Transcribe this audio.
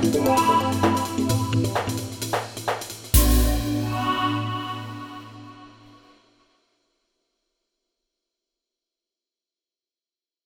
Música